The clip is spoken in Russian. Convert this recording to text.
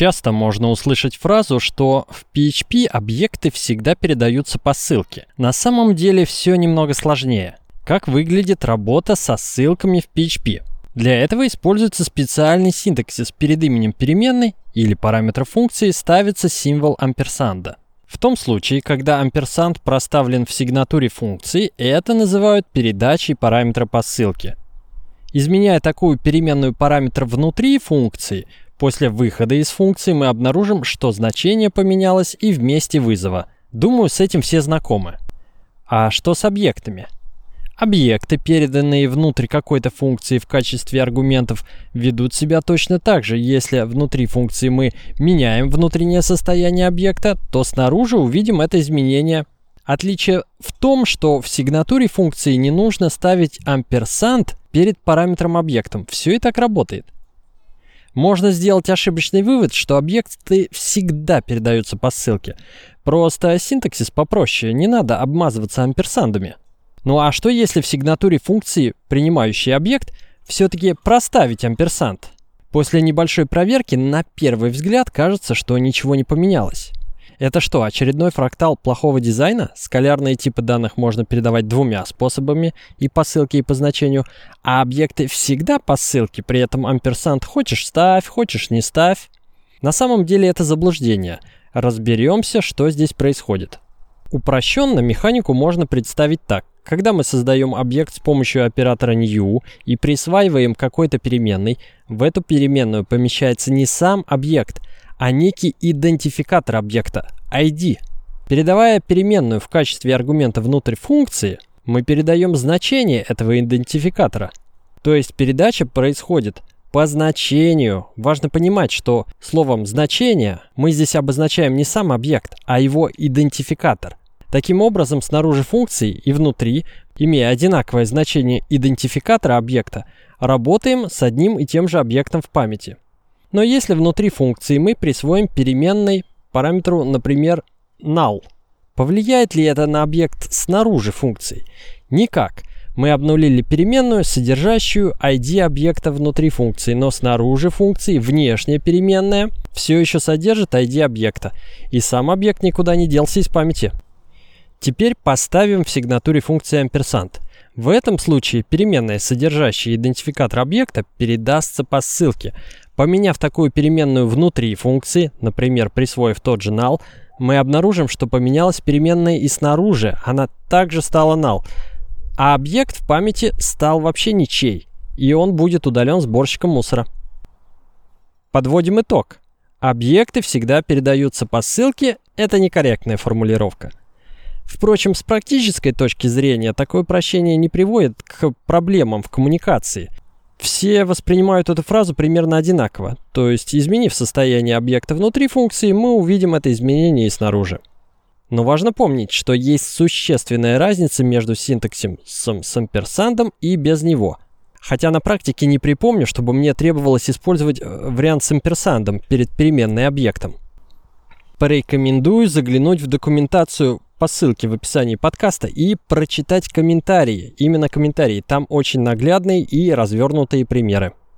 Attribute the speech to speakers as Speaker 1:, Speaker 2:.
Speaker 1: Часто можно услышать фразу, что в PHP объекты всегда передаются по ссылке. На самом деле все немного сложнее. Как выглядит работа со ссылками в PHP? Для этого используется специальный синтаксис. Перед именем переменной или параметра функции ставится символ амперсанда. В том случае, когда амперсанд проставлен в сигнатуре функции, это называют передачей параметра по ссылке. Изменяя такую переменную параметр внутри функции, после выхода из функции мы обнаружим, что значение поменялось и в месте вызова. Думаю, с этим все знакомы. А что с объектами? Объекты, переданные внутрь какой-то функции в качестве аргументов, ведут себя точно так же. Если внутри функции мы меняем внутреннее состояние объекта, то снаружи увидим это изменение. Отличие в том, что в сигнатуре функции не нужно ставить амперсанд перед параметром объектом. Все и так работает. Можно сделать ошибочный вывод, что объекты всегда передаются по ссылке. Просто синтаксис попроще, не надо обмазываться амперсандами. Ну а что если в сигнатуре функции, принимающий объект, все-таки проставить амперсант? После небольшой проверки на первый взгляд кажется, что ничего не поменялось. Это что, очередной фрактал плохого дизайна? Скалярные типы данных можно передавать двумя способами, и по ссылке, и по значению, а объекты всегда по ссылке, при этом амперсант хочешь ставь, хочешь не ставь. На самом деле это заблуждение. Разберемся, что здесь происходит. Упрощенно механику можно представить так. Когда мы создаем объект с помощью оператора new и присваиваем какой-то переменной, в эту переменную помещается не сам объект, а некий идентификатор объекта, ID. Передавая переменную в качестве аргумента внутрь функции, мы передаем значение этого идентификатора. То есть передача происходит по значению. Важно понимать, что словом «значение» мы здесь обозначаем не сам объект, а его идентификатор. Таким образом, снаружи функции и внутри, имея одинаковое значение идентификатора объекта, работаем с одним и тем же объектом в памяти. Но если внутри функции мы присвоим переменной параметру, например, null, повлияет ли это на объект снаружи функции? Никак. Мы обнулили переменную, содержащую ID объекта внутри функции, но снаружи функции внешняя переменная все еще содержит ID объекта, и сам объект никуда не делся из памяти. Теперь поставим в сигнатуре функции амперсант. В этом случае переменная, содержащая идентификатор объекта, передастся по ссылке. Поменяв такую переменную внутри функции, например, присвоив тот же null, мы обнаружим, что поменялась переменная и снаружи, она также стала null. А объект в памяти стал вообще ничей, и он будет удален сборщиком мусора. Подводим итог. Объекты всегда передаются по ссылке, это некорректная формулировка. Впрочем, с практической точки зрения такое упрощение не приводит к проблемам в коммуникации. Все воспринимают эту фразу примерно одинаково, то есть изменив состояние объекта внутри функции, мы увидим это изменение и снаружи. Но важно помнить, что есть существенная разница между синтаксисом с амперсандом и без него. Хотя на практике не припомню, чтобы мне требовалось использовать э, вариант с амперсандом перед переменной объектом. Порекомендую заглянуть в документацию по ссылке в описании подкаста и прочитать комментарии. Именно комментарии. Там очень наглядные и развернутые примеры.